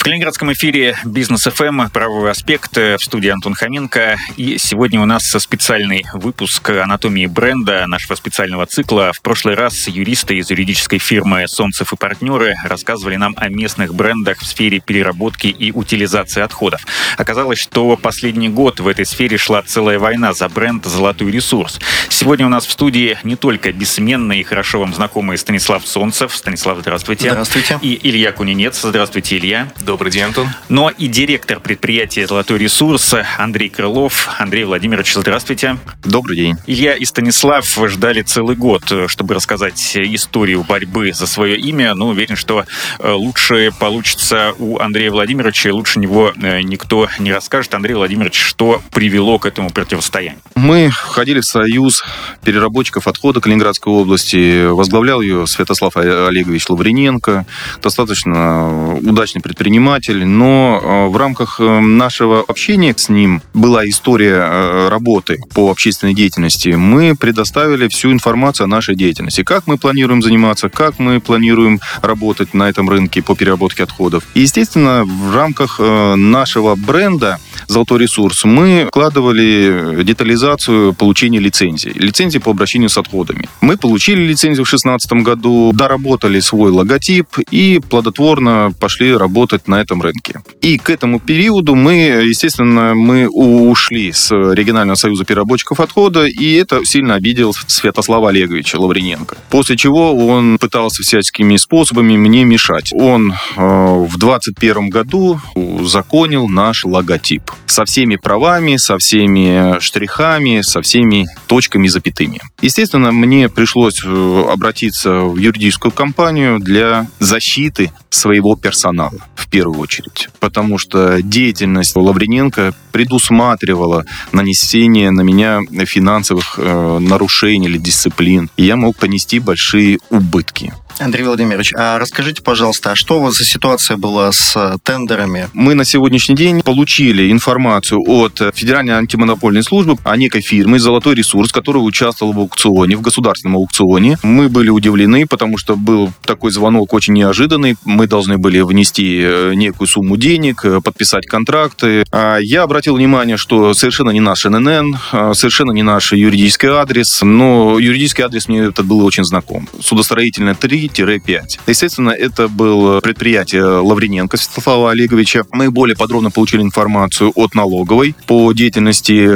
В Калининградском эфире «Бизнес ФМ. Правовой аспект» в студии Антон Хоменко. И сегодня у нас специальный выпуск анатомии бренда нашего специального цикла. В прошлый раз юристы из юридической фирмы «Солнцев и партнеры» рассказывали нам о местных брендах в сфере переработки и утилизации отходов. Оказалось, что последний год в этой сфере шла целая война за бренд «Золотой ресурс». Сегодня у нас в студии не только бессменный и хорошо вам знакомый Станислав Солнцев. Станислав, здравствуйте. Здравствуйте. И Илья Кунинец. Здравствуйте, Илья. Добрый день, Антон. Но и директор предприятия «Золотой ресурс» Андрей Крылов. Андрей Владимирович, здравствуйте. Добрый день. Илья и Станислав ждали целый год, чтобы рассказать историю борьбы за свое имя. Но уверен, что э, лучше получится у Андрея Владимировича, и лучше него э, никто не расскажет. Андрей Владимирович, что привело к этому противостоянию? Мы входили в союз переработчиков отхода Калининградской области. Возглавлял ее Святослав Олегович Лаврененко. Достаточно удачный предприниматель предприниматель, но э, в рамках э, нашего общения с ним была история э, работы по общественной деятельности. Мы предоставили всю информацию о нашей деятельности. Как мы планируем заниматься, как мы планируем работать на этом рынке по переработке отходов. И, естественно, в рамках нашего бренда «Золотой ресурс» мы вкладывали детализацию получения лицензии. Лицензии по обращению с отходами. Мы получили лицензию в 2016 году, доработали свой логотип и плодотворно пошли работать на этом рынке. И к этому периоду мы, естественно, мы ушли с регионального союза переработчиков отхода, и это сильно обидел Святослава Олеговича Лаврененко. После чего он пытался всяческими способами мне мешать. Он э, в 2021 году узаконил наш логотип со всеми правами, со всеми штрихами, со всеми точками и запятыми. Естественно, мне пришлось э, обратиться в юридическую компанию для защиты своего персонала в первую очередь. Потому что деятельность Лаврененко предусматривала нанесение на меня финансовых э, нарушений или дисциплин. И я мог понести большие убытки. Андрей Владимирович, а расскажите, пожалуйста, а что у вас за ситуация была с э, тендерами? Мы на сегодняшний день получили информацию от Федеральной антимонопольной службы о некой фирме «Золотой ресурс», которая участвовала в аукционе, в государственном аукционе. Мы были удивлены, потому что был такой звонок очень неожиданный. Мы должны были внести э, некую сумму денег, э, подписать контракты. А я обратил внимание, что совершенно не наш ННН, совершенно не наш юридический адрес, но юридический адрес мне этот был очень знаком. Судостроительная 3, 3-5. Естественно, это было предприятие Лаврененко Святослава Олеговича. Мы более подробно получили информацию от налоговой по деятельности,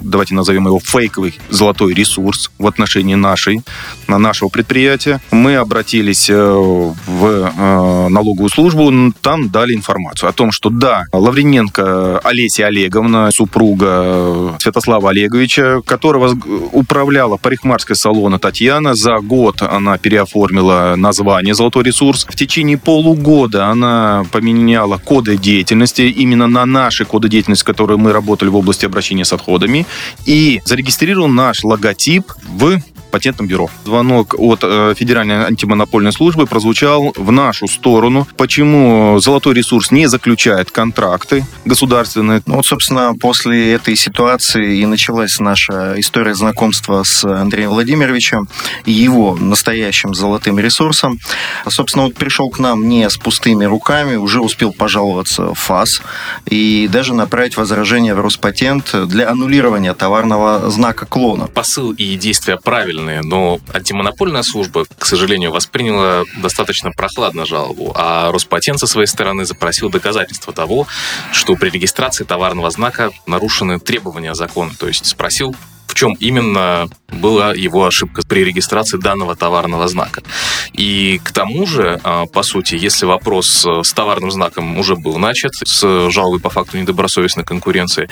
давайте назовем его фейковый золотой ресурс в отношении нашей, на нашего предприятия. Мы обратились э, в э, налоговую службу, там дали информацию о том, что да, Лаврененко Олеся Олеговна, супруга Святослава Олеговича, которого управляла парикмахерская салона Татьяна, за год она переоформила название «Золотой ресурс». В течение полугода она поменяла коды деятельности именно на наши коды деятельности, которые мы работали в области обращения с отходами, и зарегистрировал наш логотип в патентном бюро. Звонок от э, Федеральной антимонопольной службы прозвучал в нашу сторону. Почему золотой ресурс не заключает контракты государственные? Ну, вот, собственно, после этой ситуации и началась наша история знакомства с Андреем Владимировичем и его настоящим золотым ресурсом. Собственно, вот пришел к нам не с пустыми руками, уже успел пожаловаться в ФАС и даже направить возражение в Роспатент для аннулирования товарного знака клона. Посыл и действия правильные но антимонопольная служба, к сожалению, восприняла достаточно прохладно жалобу, а Роспатент со своей стороны запросил доказательства того, что при регистрации товарного знака нарушены требования закона, то есть спросил чем именно была его ошибка при регистрации данного товарного знака. И к тому же, а, по сути, если вопрос э, с товарным знаком уже был начат, с жалобой по факту недобросовестной конкуренции,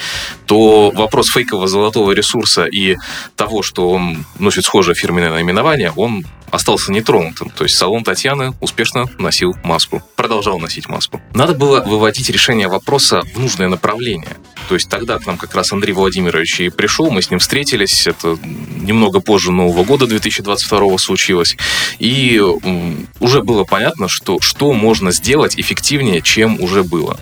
то вопрос фейкового золотого ресурса и того, что он носит схожее фирменное наименование, он остался нетронутым. То есть салон Татьяны успешно носил маску, продолжал носить маску. Надо было выводить решение вопроса в нужное направление. То есть тогда к нам как раз Андрей Владимирович и пришел, мы с ним встретились, это немного позже Нового года 2022 случилось, и уже было понятно, что, что можно сделать эффективнее, чем уже было.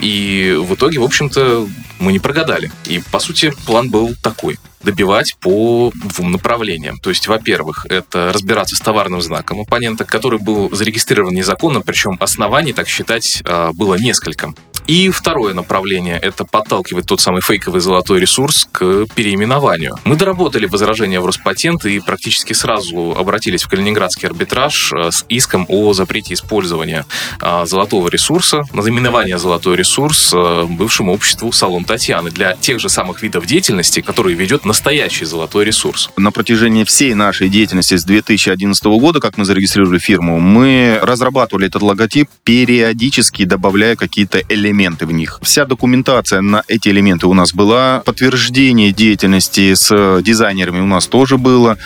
И в итоге, в общем-то, мы не прогадали. И, по сути, план был такой добивать по двум направлениям. То есть, во-первых, это разбираться с товарным знаком оппонента, который был зарегистрирован незаконно, причем оснований так считать а, было несколько. И второе направление – это подталкивать тот самый фейковый золотой ресурс к переименованию. Мы доработали возражения в Роспатент и практически сразу обратились в Калининградский арбитраж э, с иском о запрете использования э, золотого ресурса, наименования «золотой ресурс» э, бывшему обществу «Салон Татьяны» для тех же самых видов деятельности, которые ведет настоящий золотой ресурс. На протяжении всей нашей деятельности с 2011 года, как мы зарегистрировали фирму, мы разрабатывали этот логотип, периодически добавляя какие-то элементы элементы в них. Вся документация на эти элементы у нас была. Подтверждение деятельности с дизайнерами у нас тоже было,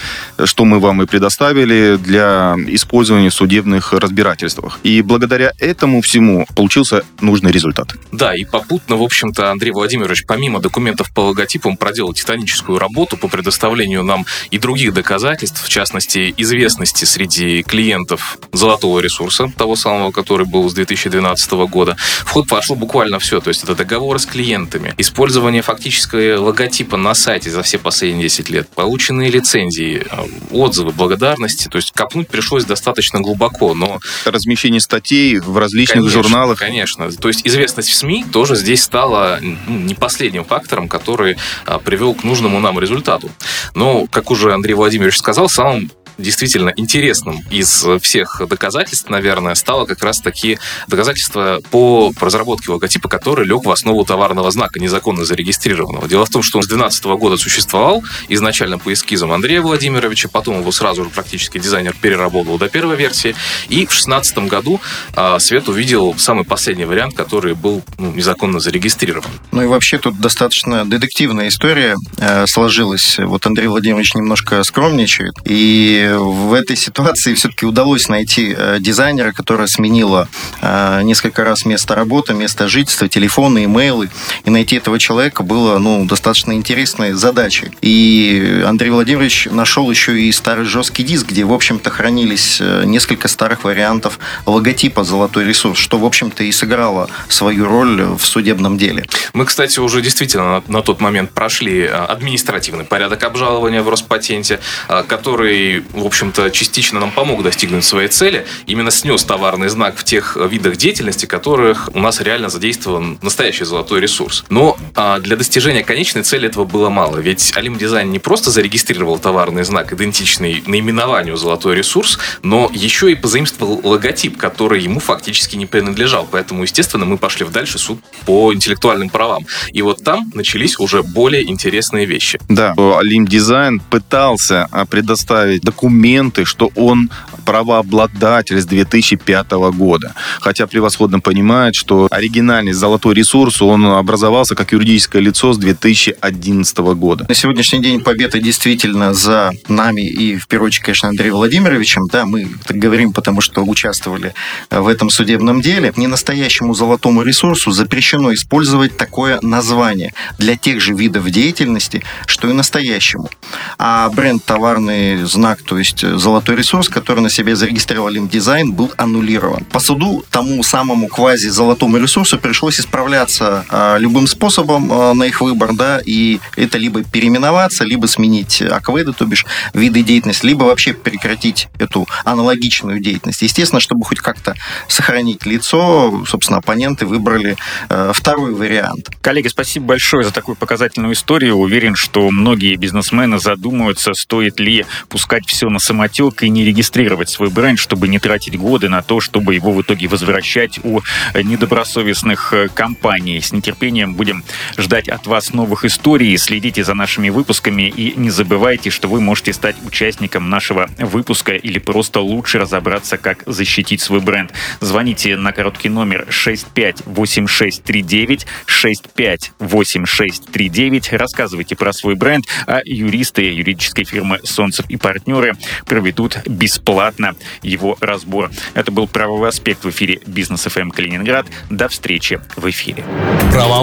что мы вам и предоставили для использования в судебных разбирательствах. И благодаря этому всему получился нужный результат. Да, и попутно, в общем-то, Андрей Владимирович, помимо документов по логотипам, проделал титаническую работу по предоставлению нам и других доказательств, в частности, известности среди клиентов золотого ресурса, того самого, который был с 2012 года. В ход пошел буквально все. То есть это договоры с клиентами, использование фактического логотипа на сайте за все последние 10 лет, полученные лицензии, э, отзывы, благодарности. То есть копнуть пришлось достаточно глубоко, но... Размещение статей в различных конечно, журналах. Конечно. То есть известность в СМИ тоже здесь стала ну, не последним фактором, который а, привел к нужному нам результату. Но, как уже Андрей Владимирович сказал, самым действительно интересным из всех доказательств, наверное, стало как раз-таки доказательство по разработке логотипа, который лег в основу товарного знака, незаконно зарегистрированного. Дело в том, что он с 2012 года существовал изначально по эскизам Андрея Владимировича, потом его сразу же практически дизайнер переработал до первой версии, и в 2016 году а, Свет увидел самый последний вариант, который был ну, незаконно зарегистрирован. Ну и вообще тут достаточно детективная история э, сложилась. Вот Андрей Владимирович немножко скромничает, и в этой ситуации все-таки удалось найти э, дизайнера, которая сменила э, несколько раз место работы, место жительства, телефоны, имейлы. И найти этого человека было ну, достаточно интересной задачей. И Андрей Владимирович нашел еще и старый жесткий диск, где, в общем-то, хранились э, несколько старых вариантов логотипа «Золотой ресурс», что, в общем-то, и сыграло свою роль в судебном деле. Мы, кстати, уже действительно на, на тот момент прошли административный порядок обжалования в Роспатенте, который в общем-то, частично нам помог достигнуть своей цели. Именно снес товарный знак в тех видах деятельности, которых у нас реально задействован настоящий золотой ресурс. Но а, для достижения конечной цели этого было мало. Ведь Алим Дизайн не просто зарегистрировал товарный знак, идентичный наименованию золотой ресурс, но еще и позаимствовал логотип, который ему фактически не принадлежал. Поэтому, естественно, мы пошли в дальше суд по интеллектуальным правам. И вот там начались уже более интересные вещи. Да, Алим Дизайн пытался а, предоставить документы что он правообладатель с 2005 года. Хотя превосходно понимает, что оригинальный золотой ресурс, он образовался как юридическое лицо с 2011 года. На сегодняшний день победа действительно за нами и, в первую очередь, конечно, Андреем Владимировичем. Да, мы так говорим, потому что участвовали в этом судебном деле. Не настоящему золотому ресурсу запрещено использовать такое название для тех же видов деятельности, что и настоящему. А бренд товарный знак, то есть золотой ресурс, который на себе зарегистрировал дизайн, был аннулирован. По суду тому самому квази-золотому ресурсу пришлось исправляться а, любым способом а, на их выбор, да, и это либо переименоваться, либо сменить акведы, то бишь виды деятельности, либо вообще прекратить эту аналогичную деятельность. Естественно, чтобы хоть как-то сохранить лицо, собственно, оппоненты выбрали э, второй вариант. Коллеги, спасибо большое за такую показательную историю. Уверен, что многие бизнесмены задумаются, стоит ли пускать все на самотек и не регистрировать регистрировать свой бренд, чтобы не тратить годы на то, чтобы его в итоге возвращать у недобросовестных э, компаний. С нетерпением будем ждать от вас новых историй. Следите за нашими выпусками и не забывайте, что вы можете стать участником нашего выпуска или просто лучше разобраться, как защитить свой бренд. Звоните на короткий номер 658639 65 65 8639. Рассказывайте про свой бренд, а юристы юридической фирмы «Солнцев и партнеры» проведут бесплатно его разбор. Это был правовой аспект в эфире «Бизнес ФМ Калининград». До встречи в эфире.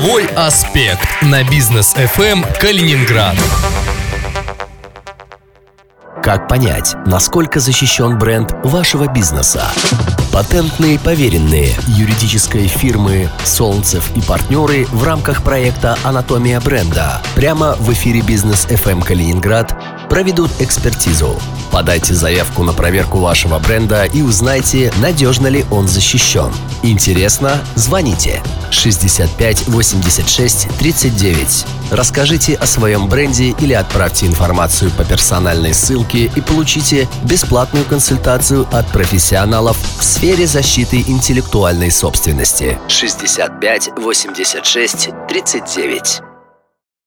Правовой аспект на бизнес FM Калининград. Как понять, насколько защищен бренд вашего бизнеса? Патентные поверенные юридической фирмы «Солнцев и партнеры» в рамках проекта «Анатомия бренда» прямо в эфире «Бизнес FM Калининград» проведут экспертизу. Подайте заявку на проверку вашего бренда и узнайте, надежно ли он защищен. Интересно? Звоните 65 86 39. Расскажите о своем бренде или отправьте информацию по персональной ссылке и получите бесплатную консультацию от профессионалов в сфере защиты интеллектуальной собственности. 65 86 39.